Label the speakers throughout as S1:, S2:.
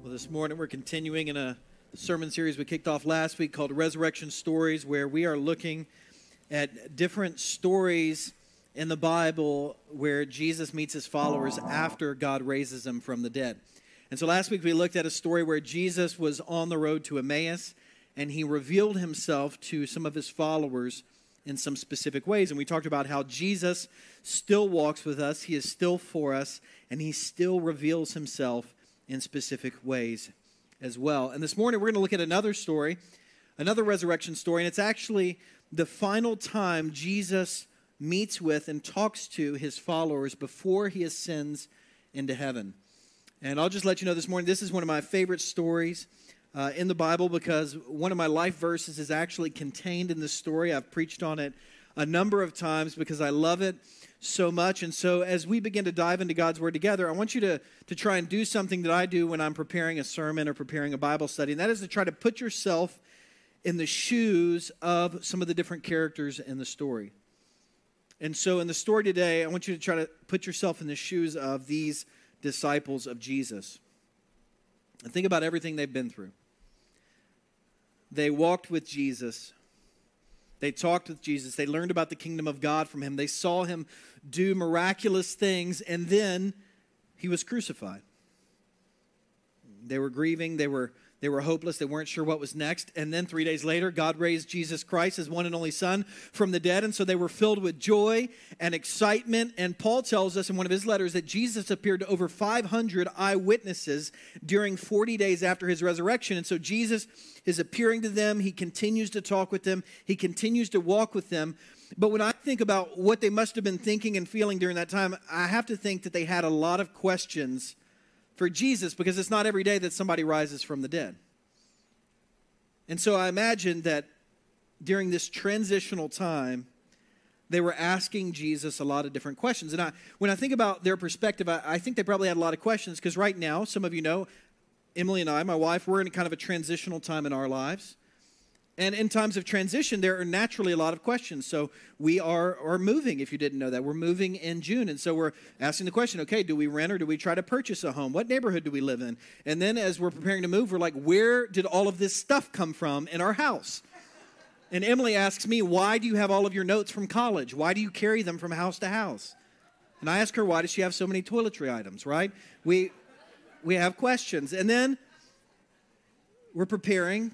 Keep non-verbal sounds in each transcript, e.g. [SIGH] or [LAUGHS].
S1: Well, this morning we're continuing in a sermon series we kicked off last week called Resurrection Stories, where we are looking at different stories in the Bible where Jesus meets his followers after God raises them from the dead. And so last week we looked at a story where Jesus was on the road to Emmaus and he revealed himself to some of his followers in some specific ways. And we talked about how Jesus still walks with us, he is still for us, and he still reveals himself in specific ways as well. And this morning we're going to look at another story, another resurrection story, and it's actually the final time Jesus meets with and talks to his followers before he ascends into heaven. And I'll just let you know this morning, this is one of my favorite stories uh, in the Bible because one of my life verses is actually contained in this story. I've preached on it a number of times because I love it so much. And so, as we begin to dive into God's Word together, I want you to, to try and do something that I do when I'm preparing a sermon or preparing a Bible study, and that is to try to put yourself in the shoes of some of the different characters in the story. And so, in the story today, I want you to try to put yourself in the shoes of these disciples of Jesus. And think about everything they've been through. They walked with Jesus. They talked with Jesus. They learned about the kingdom of God from him. They saw him do miraculous things, and then he was crucified. They were grieving. They were they were hopeless. They weren't sure what was next. And then three days later, God raised Jesus Christ, his one and only Son, from the dead. And so they were filled with joy and excitement. And Paul tells us in one of his letters that Jesus appeared to over 500 eyewitnesses during 40 days after his resurrection. And so Jesus is appearing to them. He continues to talk with them, he continues to walk with them. But when I think about what they must have been thinking and feeling during that time, I have to think that they had a lot of questions for Jesus because it's not every day that somebody rises from the dead. And so I imagine that during this transitional time, they were asking Jesus a lot of different questions. And I, when I think about their perspective, I, I think they probably had a lot of questions because right now, some of you know, Emily and I, my wife, we're in kind of a transitional time in our lives. And in times of transition, there are naturally a lot of questions. So we are, are moving, if you didn't know that. We're moving in June. And so we're asking the question okay, do we rent or do we try to purchase a home? What neighborhood do we live in? And then as we're preparing to move, we're like, where did all of this stuff come from in our house? And Emily asks me, why do you have all of your notes from college? Why do you carry them from house to house? And I ask her, why does she have so many toiletry items, right? We, we have questions. And then we're preparing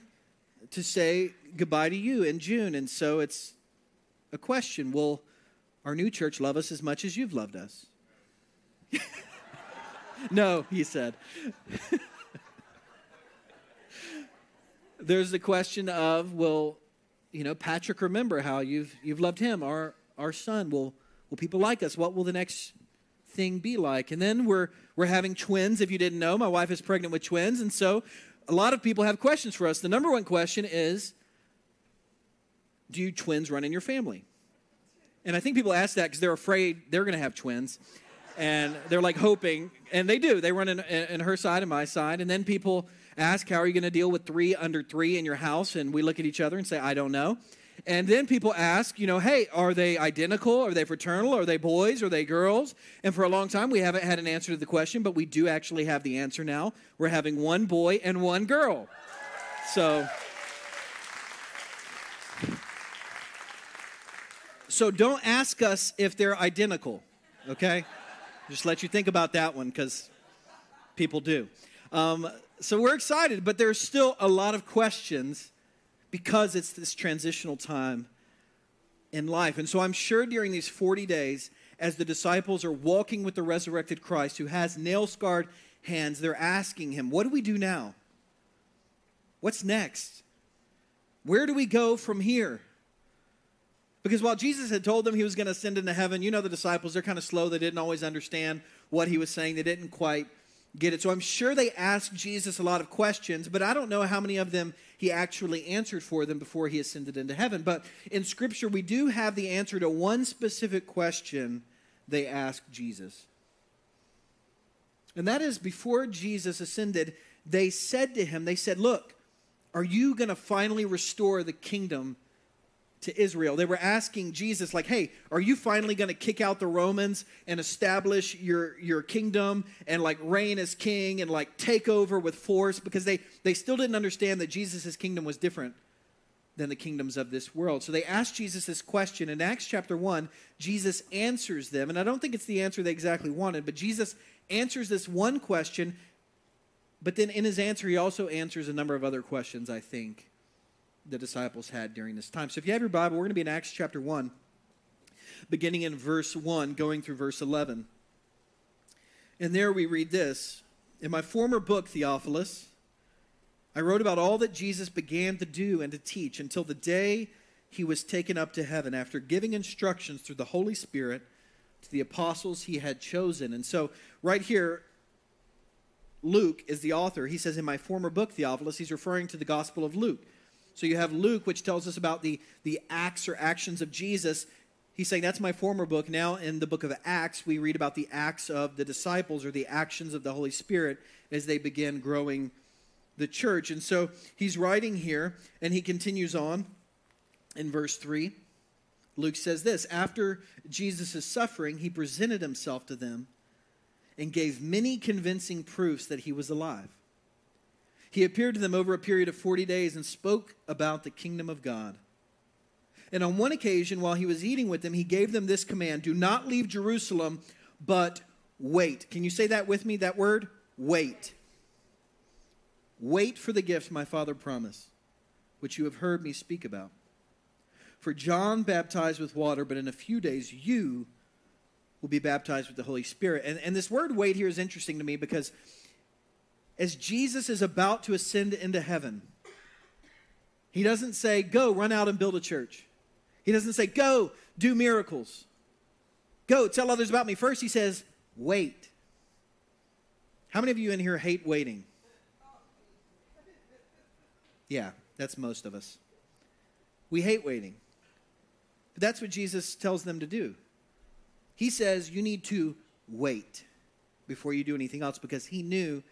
S1: to say goodbye to you in June. And so it's a question Will our new church love us as much as you've loved us? [LAUGHS] no, he said. [LAUGHS] There's the question of Will, you know, Patrick remember how you've, you've loved him, our, our son? Will, will people like us? What will the next thing be like? And then we're, we're having twins, if you didn't know. My wife is pregnant with twins. And so a lot of people have questions for us. The number one question is Do twins run in your family? And I think people ask that because they're afraid they're going to have twins. And they're like hoping, and they do. They run in, in her side and my side. And then people ask, How are you going to deal with three under three in your house? And we look at each other and say, I don't know. And then people ask, you know, hey, are they identical? Are they fraternal? Are they boys? Are they girls? And for a long time, we haven't had an answer to the question, but we do actually have the answer now. We're having one boy and one girl. So. So don't ask us if they're identical, okay? Just let you think about that one because people do. Um, so we're excited, but there's still a lot of questions because it's this transitional time in life. And so I'm sure during these 40 days, as the disciples are walking with the resurrected Christ who has nail scarred hands, they're asking him, What do we do now? What's next? Where do we go from here? Because while Jesus had told them he was going to ascend into heaven, you know the disciples, they're kind of slow. They didn't always understand what he was saying, they didn't quite get it. So I'm sure they asked Jesus a lot of questions, but I don't know how many of them he actually answered for them before he ascended into heaven. But in Scripture, we do have the answer to one specific question they asked Jesus. And that is before Jesus ascended, they said to him, They said, Look, are you going to finally restore the kingdom to Israel. They were asking Jesus, like, hey, are you finally going to kick out the Romans and establish your, your kingdom and like reign as king and like take over with force? Because they, they still didn't understand that Jesus' kingdom was different than the kingdoms of this world. So they asked Jesus this question. In Acts chapter 1, Jesus answers them. And I don't think it's the answer they exactly wanted, but Jesus answers this one question. But then in his answer, he also answers a number of other questions, I think the disciples had during this time. So if you have your Bible, we're going to be in Acts chapter 1, beginning in verse 1, going through verse 11. And there we read this In my former book, Theophilus, I wrote about all that Jesus began to do and to teach until the day he was taken up to heaven after giving instructions through the Holy Spirit to the apostles he had chosen. And so, right here, Luke is the author. He says, In my former book, Theophilus, he's referring to the Gospel of Luke. So you have Luke, which tells us about the, the acts or actions of Jesus. He's saying that's my former book. Now, in the book of Acts, we read about the acts of the disciples or the actions of the Holy Spirit as they begin growing the church. And so he's writing here, and he continues on in verse 3. Luke says this After Jesus' suffering, he presented himself to them and gave many convincing proofs that he was alive. He appeared to them over a period of 40 days and spoke about the kingdom of God. And on one occasion, while he was eating with them, he gave them this command Do not leave Jerusalem, but wait. Can you say that with me? That word? Wait. Wait for the gift my Father promised, which you have heard me speak about. For John baptized with water, but in a few days you will be baptized with the Holy Spirit. And, and this word wait here is interesting to me because as Jesus is about to ascend into heaven, he doesn't say, Go, run out and build a church. He doesn't say, Go, do miracles. Go, tell others about me. First, he says, Wait. How many of you in here hate waiting? Yeah, that's most of us. We hate waiting. But that's what Jesus tells them to do. He says, You need to wait before you do anything else because he knew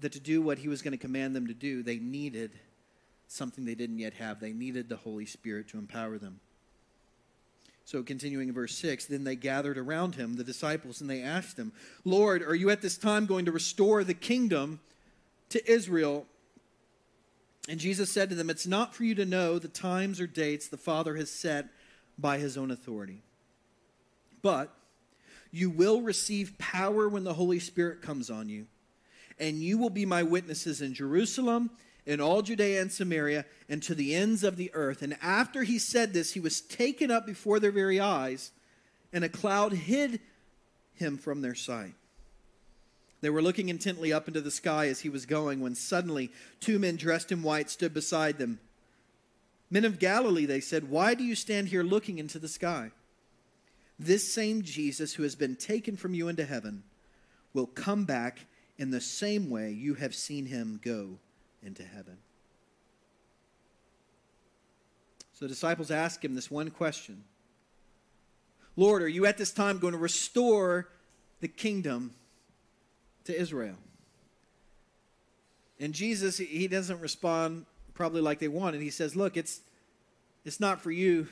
S1: that to do what he was going to command them to do, they needed something they didn't yet have. They needed the Holy Spirit to empower them. So, continuing in verse 6, then they gathered around him, the disciples, and they asked him, Lord, are you at this time going to restore the kingdom to Israel? And Jesus said to them, It's not for you to know the times or dates the Father has set by his own authority. But you will receive power when the Holy Spirit comes on you and you will be my witnesses in Jerusalem, in all Judea and Samaria, and to the ends of the earth. And after he said this, he was taken up before their very eyes, and a cloud hid him from their sight. They were looking intently up into the sky as he was going, when suddenly two men dressed in white stood beside them. Men of Galilee, they said, why do you stand here looking into the sky? This same Jesus who has been taken from you into heaven will come back in the same way you have seen him go into heaven. So the disciples ask him this one question Lord, are you at this time going to restore the kingdom to Israel? And Jesus, he doesn't respond probably like they wanted. He says, Look, it's, it's not for you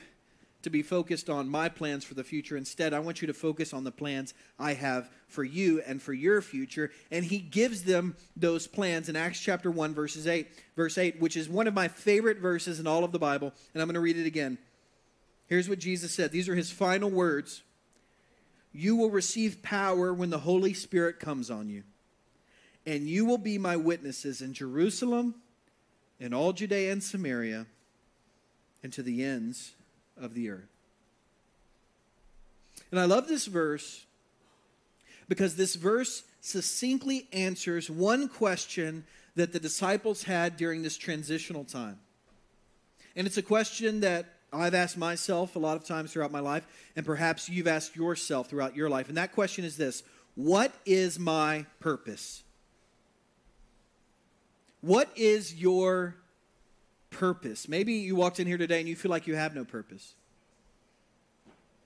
S1: to be focused on my plans for the future. Instead, I want you to focus on the plans I have for you and for your future. And he gives them those plans in Acts chapter 1, verses 8, verse 8, which is one of my favorite verses in all of the Bible. And I'm going to read it again. Here's what Jesus said. These are his final words. You will receive power when the Holy Spirit comes on you. And you will be my witnesses in Jerusalem, in all Judea and Samaria, and to the ends of the earth. And I love this verse because this verse succinctly answers one question that the disciples had during this transitional time. And it's a question that I've asked myself a lot of times throughout my life, and perhaps you've asked yourself throughout your life. And that question is this What is my purpose? What is your purpose. Maybe you walked in here today and you feel like you have no purpose.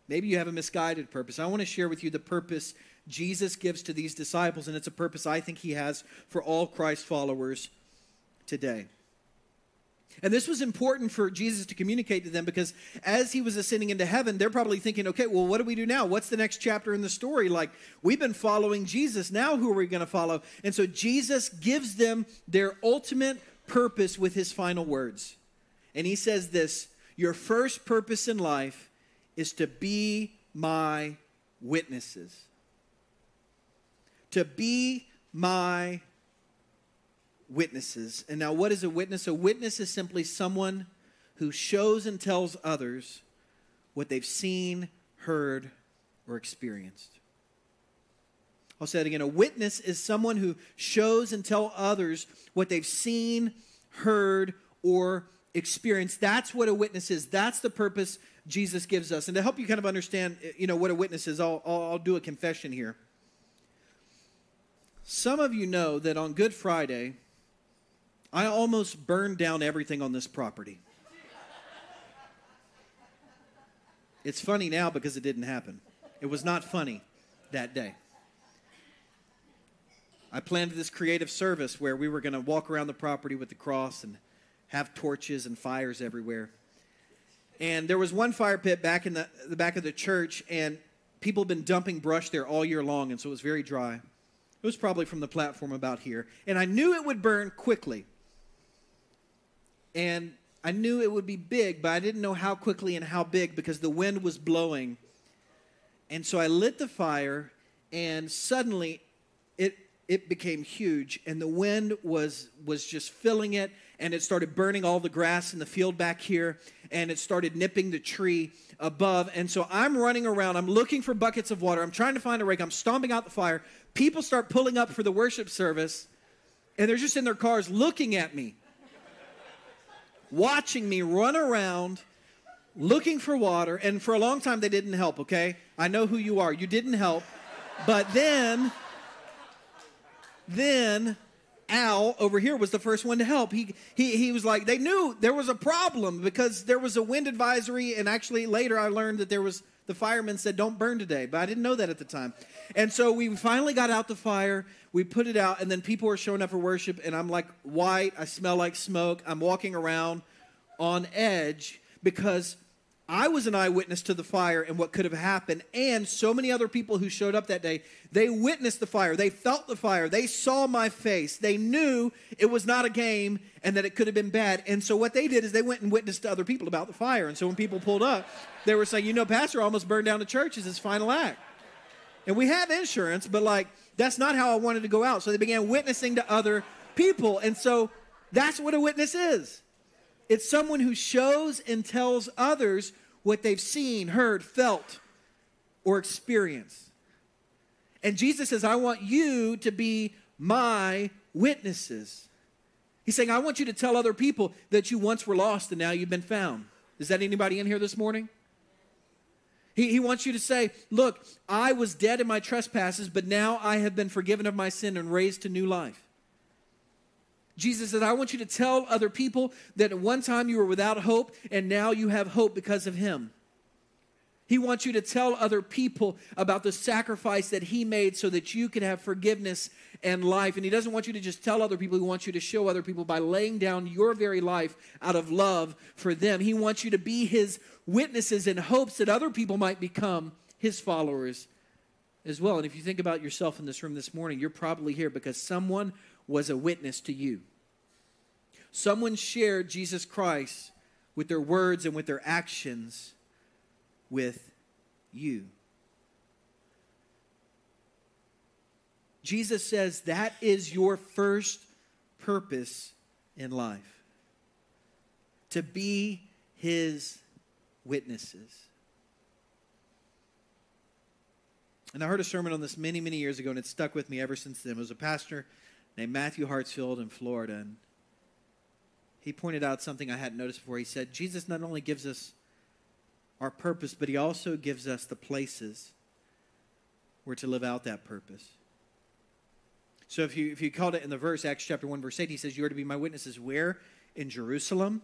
S1: Maybe you have a misguided purpose. I want to share with you the purpose Jesus gives to these disciples, and it's a purpose I think he has for all Christ followers today. And this was important for Jesus to communicate to them because as he was ascending into heaven, they're probably thinking, okay, well, what do we do now? What's the next chapter in the story? Like, we've been following Jesus. Now, who are we going to follow? And so Jesus gives them their ultimate purpose with his final words. And he says this Your first purpose in life is to be my witnesses. To be my witnesses. And now, what is a witness? A witness is simply someone who shows and tells others what they've seen, heard, or experienced. I'll say it again. A witness is someone who shows and tell others what they've seen, heard, or experienced. That's what a witness is. That's the purpose Jesus gives us. And to help you kind of understand, eh, you know, what a witness is, I'll, I'll, I'll do a confession here. Some of you know that on Good Friday, I almost burned down everything on this property. It's funny now because it didn't happen. It was not funny that day. I planned this creative service where we were going to walk around the property with the cross and have torches and fires everywhere. And there was one fire pit back in the, the back of the church, and people had been dumping brush there all year long, and so it was very dry. It was probably from the platform about here. And I knew it would burn quickly and I knew it would be big, but I didn't know how quickly and how big because the wind was blowing. And so I lit the fire, and suddenly it it became huge, and the wind was was just filling it, and it started burning all the grass in the field back here, and it started nipping the tree above. And so I'm running around, I'm looking for buckets of water, I'm trying to find a rake, I'm stomping out the fire. People start pulling up for the worship service, and they're just in their cars looking at me watching me run around looking for water. And for a long time, they didn't help, okay? I know who you are. You didn't help. But then, then Al over here was the first one to help. He, he, he was like, they knew there was a problem because there was a wind advisory. And actually, later I learned that there was, the firemen said, don't burn today. But I didn't know that at the time. And so we finally got out the fire. We put it out. And then people were showing up for worship. And I'm like white. I smell like smoke. I'm walking around on edge because I was an eyewitness to the fire and what could have happened. And so many other people who showed up that day, they witnessed the fire. They felt the fire. They saw my face. They knew it was not a game and that it could have been bad. And so what they did is they went and witnessed to other people about the fire. And so when people pulled up, they were saying, you know, Pastor almost burned down the church as his final act. And we have insurance, but like, that's not how I wanted to go out. So they began witnessing to other people. And so that's what a witness is. It's someone who shows and tells others what they've seen, heard, felt, or experienced. And Jesus says, I want you to be my witnesses. He's saying, I want you to tell other people that you once were lost and now you've been found. Is that anybody in here this morning? He, he wants you to say, Look, I was dead in my trespasses, but now I have been forgiven of my sin and raised to new life. Jesus says, I want you to tell other people that at one time you were without hope and now you have hope because of him. He wants you to tell other people about the sacrifice that he made so that you can have forgiveness and life. And he doesn't want you to just tell other people, he wants you to show other people by laying down your very life out of love for them. He wants you to be his witnesses in hopes that other people might become his followers as well. And if you think about yourself in this room this morning, you're probably here because someone was a witness to you. Someone shared Jesus Christ with their words and with their actions with you. Jesus says that is your first purpose in life to be his witnesses. And I heard a sermon on this many, many years ago, and it stuck with me ever since then. It was a pastor named Matthew Hartsfield in Florida. And he pointed out something I hadn't noticed before. He said, Jesus not only gives us our purpose, but he also gives us the places where to live out that purpose. So if you if you called it in the verse, Acts chapter 1, verse 8, he says, You are to be my witnesses where? In Jerusalem,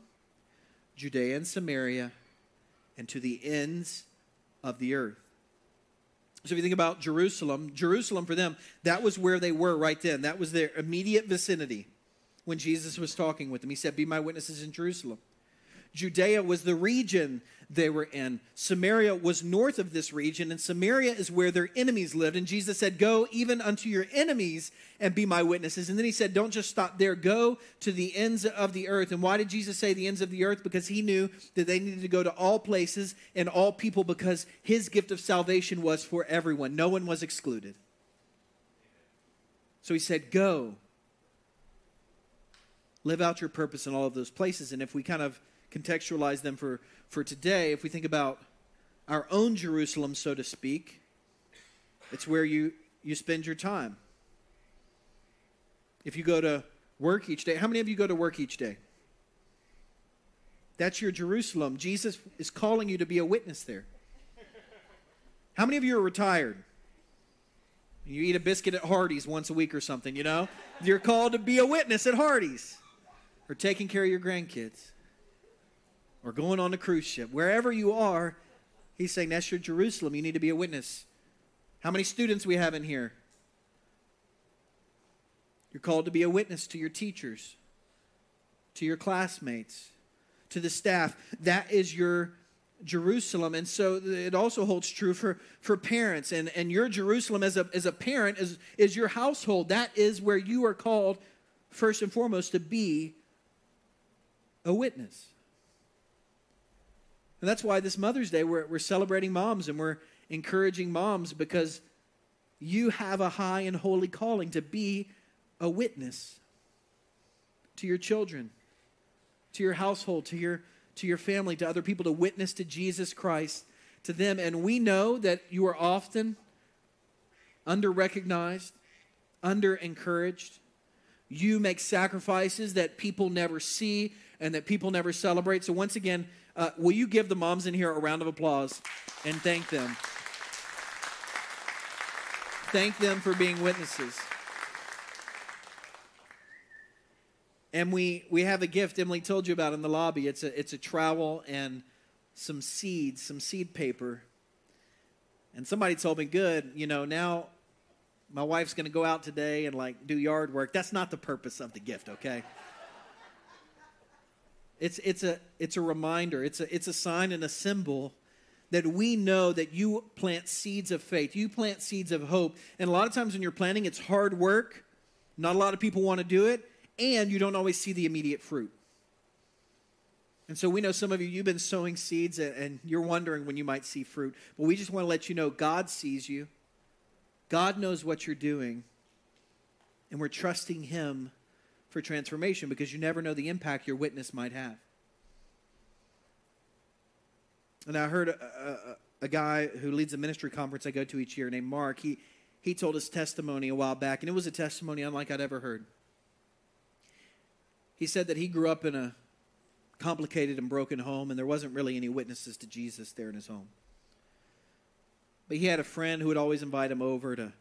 S1: Judea and Samaria, and to the ends of the earth. So if you think about Jerusalem, Jerusalem for them, that was where they were right then. That was their immediate vicinity. when Jesus was talking with them. He said, Be my witnesses in Jerusalem. Judea was the region they were in. Samaria was north of this region, and Samaria is where their enemies lived. And Jesus said, Go even unto your enemies and be my witnesses. And then he said, Don't just stop there, go to the ends of the earth. And why did Jesus say the ends of the earth? Because he knew that they needed to go to all places and all people because his gift of salvation was for everyone. No one was excluded. So he said, Go. Live out your purpose in all of those places. And if we kind of contextualize them for, for today, if we think about our own Jerusalem, so to speak, it's where you, you spend your time. If you go to work each day, how many of you go to work each day? That's your Jerusalem. Jesus is calling you to be a witness there. How many of you are retired? You eat a biscuit at Hardee's once a week or something, you know? You're called to be a witness at Hardee's or taking care of your grandkids or going on a cruise ship, wherever you are, he's saying that's your Jerusalem. You need to be a witness. How many students we have in here? You're called to be a witness to your teachers, to your classmates, to the staff. That is your Jerusalem. And so it also holds true for, for parents. And, and your Jerusalem as a, as a parent is, is your household. That is where you are called, first and foremost, to be a witness. And that's why this Mother's Day, we're, we're celebrating moms and we're encouraging moms because you have a high and holy calling to be a witness to your children, to your household, to your, to your family, to other people, to witness to Jesus Christ to them. And we know that you are often under recognized, under encouraged. You make sacrifices that people never see and that people never celebrate. So, once again, uh, will you give the moms in here a round of applause and thank them? Thank them for being witnesses. And we, we have a gift Emily told you about in the lobby. It's a, it's a trowel and some seeds, some seed paper. And somebody told me, good, you know, now my wife's going to go out today and like do yard work. That's not the purpose of the gift, okay? It's, it's, a, it's a reminder, it's a, it's a sign and a symbol that we know that you plant seeds of faith, you plant seeds of hope. And a lot of times when you're planting, it's hard work. Not a lot of people want to do it, and you don't always see the immediate fruit. And so we know some of you, you've been sowing seeds and you're wondering when you might see fruit. But we just want to let you know God sees you, God knows what you're doing, and we're trusting Him for transformation because you never know the impact your witness might have. And I heard a, a, a, guy who leads a ministry conference I go to each year named Mark. He, he told his testimony a while back, and it was a testimony unlike I'd ever heard. He said that he grew up in a complicated and broken home, and there wasn't really any witnesses to Jesus there in his home. But he had a friend who would always invite him over to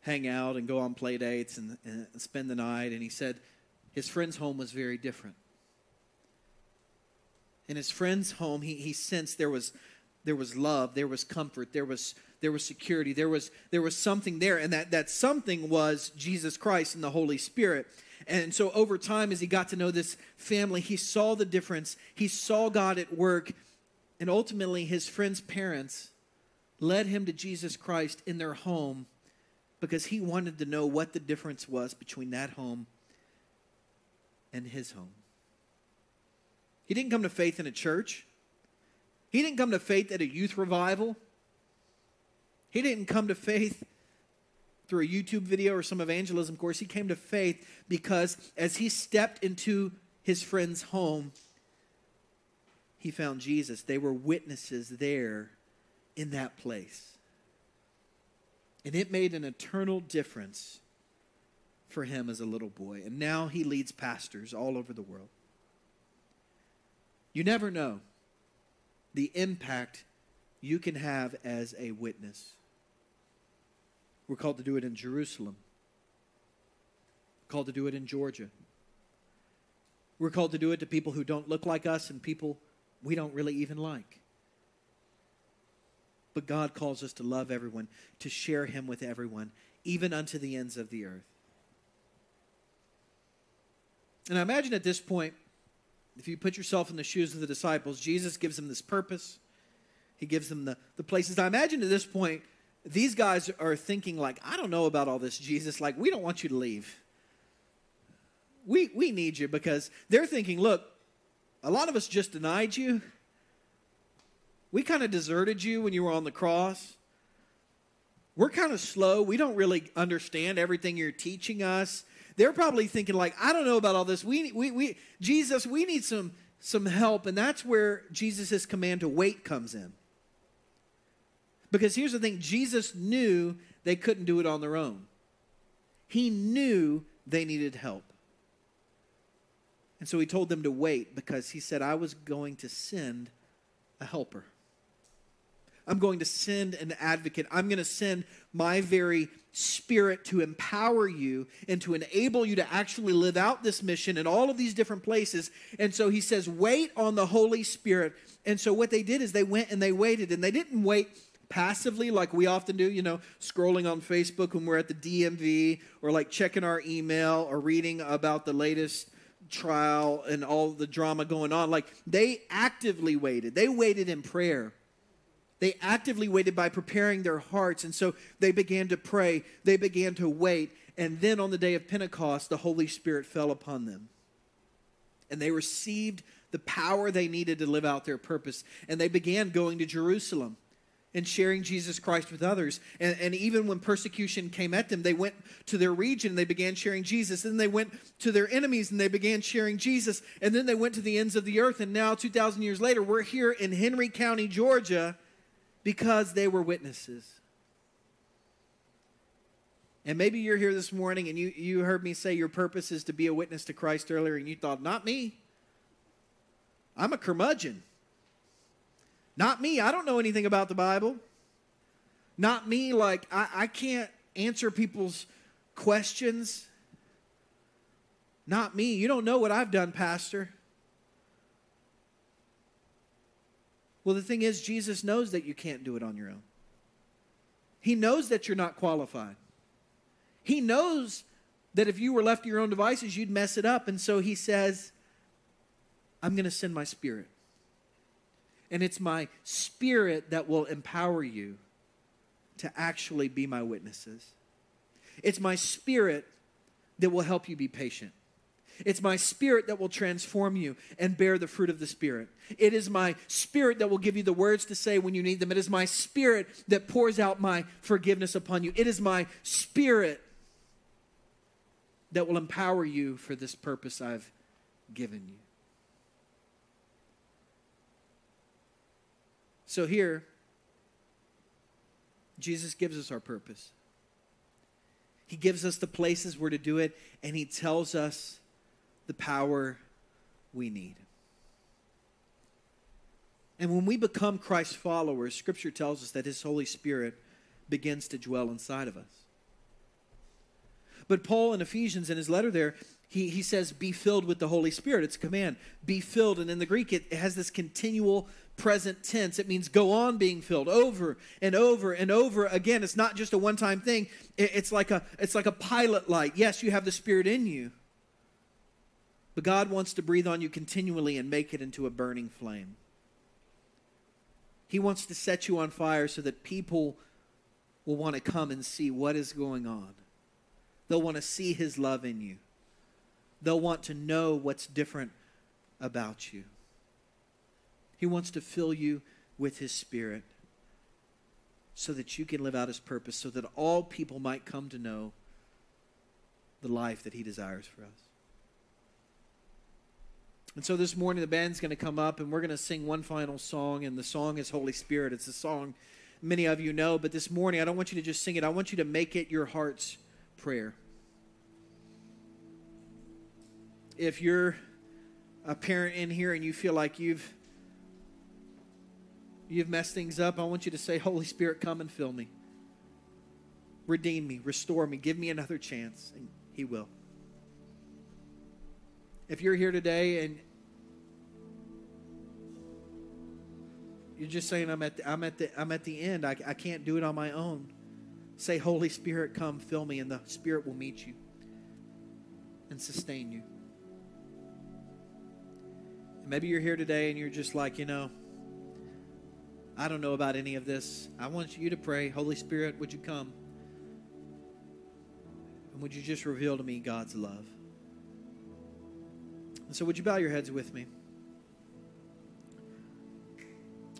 S1: hang out and go on play dates and, and spend the night. And he said his friend's home was very different. In his friend's home, he, he sensed there was, there was love, there was comfort, there was, there was security, there was, there was something there. And that, that something was Jesus Christ and the Holy Spirit. And so over time, as he got to know this family, he saw the difference. He saw God at work. And ultimately, his friend's parents led him to Jesus Christ in their home because he wanted to know what the difference was between that home and his home. He didn't come to faith in a church. He didn't come to faith at a youth revival. He didn't come to faith through a YouTube video or some evangelism course. He came to faith because as he stepped into his friend's home, he found Jesus. They were witnesses there in that place. And it made an eternal difference for him as a little boy. And now he leads pastors all over the world. You never know the impact you can have as a witness. We're called to do it in Jerusalem. We're called to do it in Georgia. We're called to do it to people who don't look like us and people we don't really even like. But God calls us to love everyone, to share Him with everyone, even unto the ends of the earth. And I imagine at this point, if you put yourself in the shoes of the disciples, Jesus gives them this purpose. He gives them the, the places. I imagine at this point, these guys are thinking, like, I don't know about all this, Jesus. Like, we don't want you to leave. We, we need you because they're thinking, look, a lot of us just denied you. We kind of deserted you when you were on the cross. We're kind of slow. We don't really understand everything you're teaching us. They're probably thinking, like, I don't know about all this. We, we, we, Jesus, we need some, some help. And that's where Jesus' command to wait comes in. Because here's the thing Jesus knew they couldn't do it on their own, He knew they needed help. And so He told them to wait because He said, I was going to send a helper. I'm going to send an advocate. I'm going to send my very spirit to empower you and to enable you to actually live out this mission in all of these different places. And so he says, wait on the Holy Spirit. And so what they did is they went and they waited, and they didn't wait passively like we often do, you know, scrolling on Facebook when we're at the DMV or like checking our email or reading about the latest trial and all the drama going on. Like they actively waited, they waited in prayer. They actively waited by preparing their hearts. And so they began to pray, they began to wait. And then on the day of Pentecost, the Holy Spirit fell upon them. And they received the power they needed to live out their purpose. And they began going to Jerusalem and sharing Jesus Christ with others. And, and, even when persecution came at them, they went to their region and they began sharing Jesus. And then they went to their enemies and they began sharing Jesus. And then they went to the ends of the earth. And now, 2,000 years later, we're here in Henry County, Georgia, because they were witnesses. And maybe you're here this morning and you, you heard me say your purpose is to be a witness to Christ earlier, and you thought, not me. I'm a curmudgeon. Not me. I don't know anything about the Bible. Not me. Like, I, I can't answer people's questions. Not me. You don't know what I've done, Pastor. Well, the thing is, Jesus knows that you can't do it on your own. He knows that you're not qualified. He knows that if you were left to your own devices, you'd mess it up. And so he says, I'm going to send my spirit. And it's my spirit that will empower you to actually be my witnesses. It's my spirit that will help you be patient. It's my spirit that will transform you and bear the fruit of the spirit. It is my spirit that will give you the words to say when you need them. It is my spirit that pours out my forgiveness upon you. It is my spirit that will empower you for this purpose I've given you. So here, Jesus gives us our purpose. He gives us the places where to do it, and He tells us the power we need. And when we become Christ's followers, Scripture tells us that His Holy Spirit begins to dwell inside of us. But Paul in Ephesians, in his letter there, he, he says, Be filled with the Holy Spirit. It's a command. Be filled. And in the Greek, it, it has this continual present tense. It means go on being filled over and over and over again. It's not just a one time thing, it, it's, like a, it's like a pilot light. Yes, you have the Spirit in you but God wants to breathe on you continually and make it into a burning flame. He wants to set you on fire so that people will want to come and see what is going on. They'll want to see His love in you. They'll want to know what's different about you. He wants to fill you with His Spirit so that you can live out His purpose, so that all people might come to know the life that He desires for us. And so this morning, the band's going to come up and we're going to sing one final song, and the song is Holy Spirit. It's a song many of you know, but this morning, I don't want you to just sing it, I want you to make it your heart's prayer. If you're a parent in here and you feel like you've you've messed things up, I want you to say, Holy Spirit, come and fill me. Redeem me, restore me, give me another chance, and He will. If you're here today and you're just saying, I'm at the, I'm at the, I'm at the end, I, I can't do it on my own, say, Holy Spirit, come fill me, and the Spirit will meet you and sustain you. Maybe you're here today and you're just like, you know, I don't know about any of this. I want you to pray, Holy Spirit, would you come? And would you just reveal to me God's love? And so, would you bow your heads with me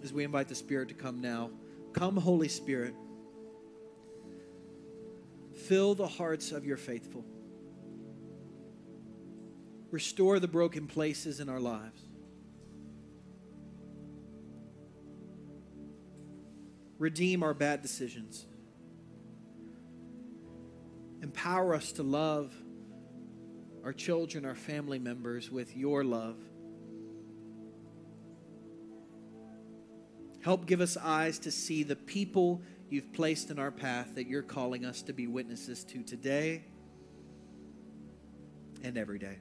S1: as we invite the Spirit to come now? Come, Holy Spirit. Fill the hearts of your faithful. Restore the broken places in our lives. Redeem our bad decisions. Empower us to love our children, our family members with your love. Help give us eyes to see the people you've placed in our path that you're calling us to be witnesses to today and every day.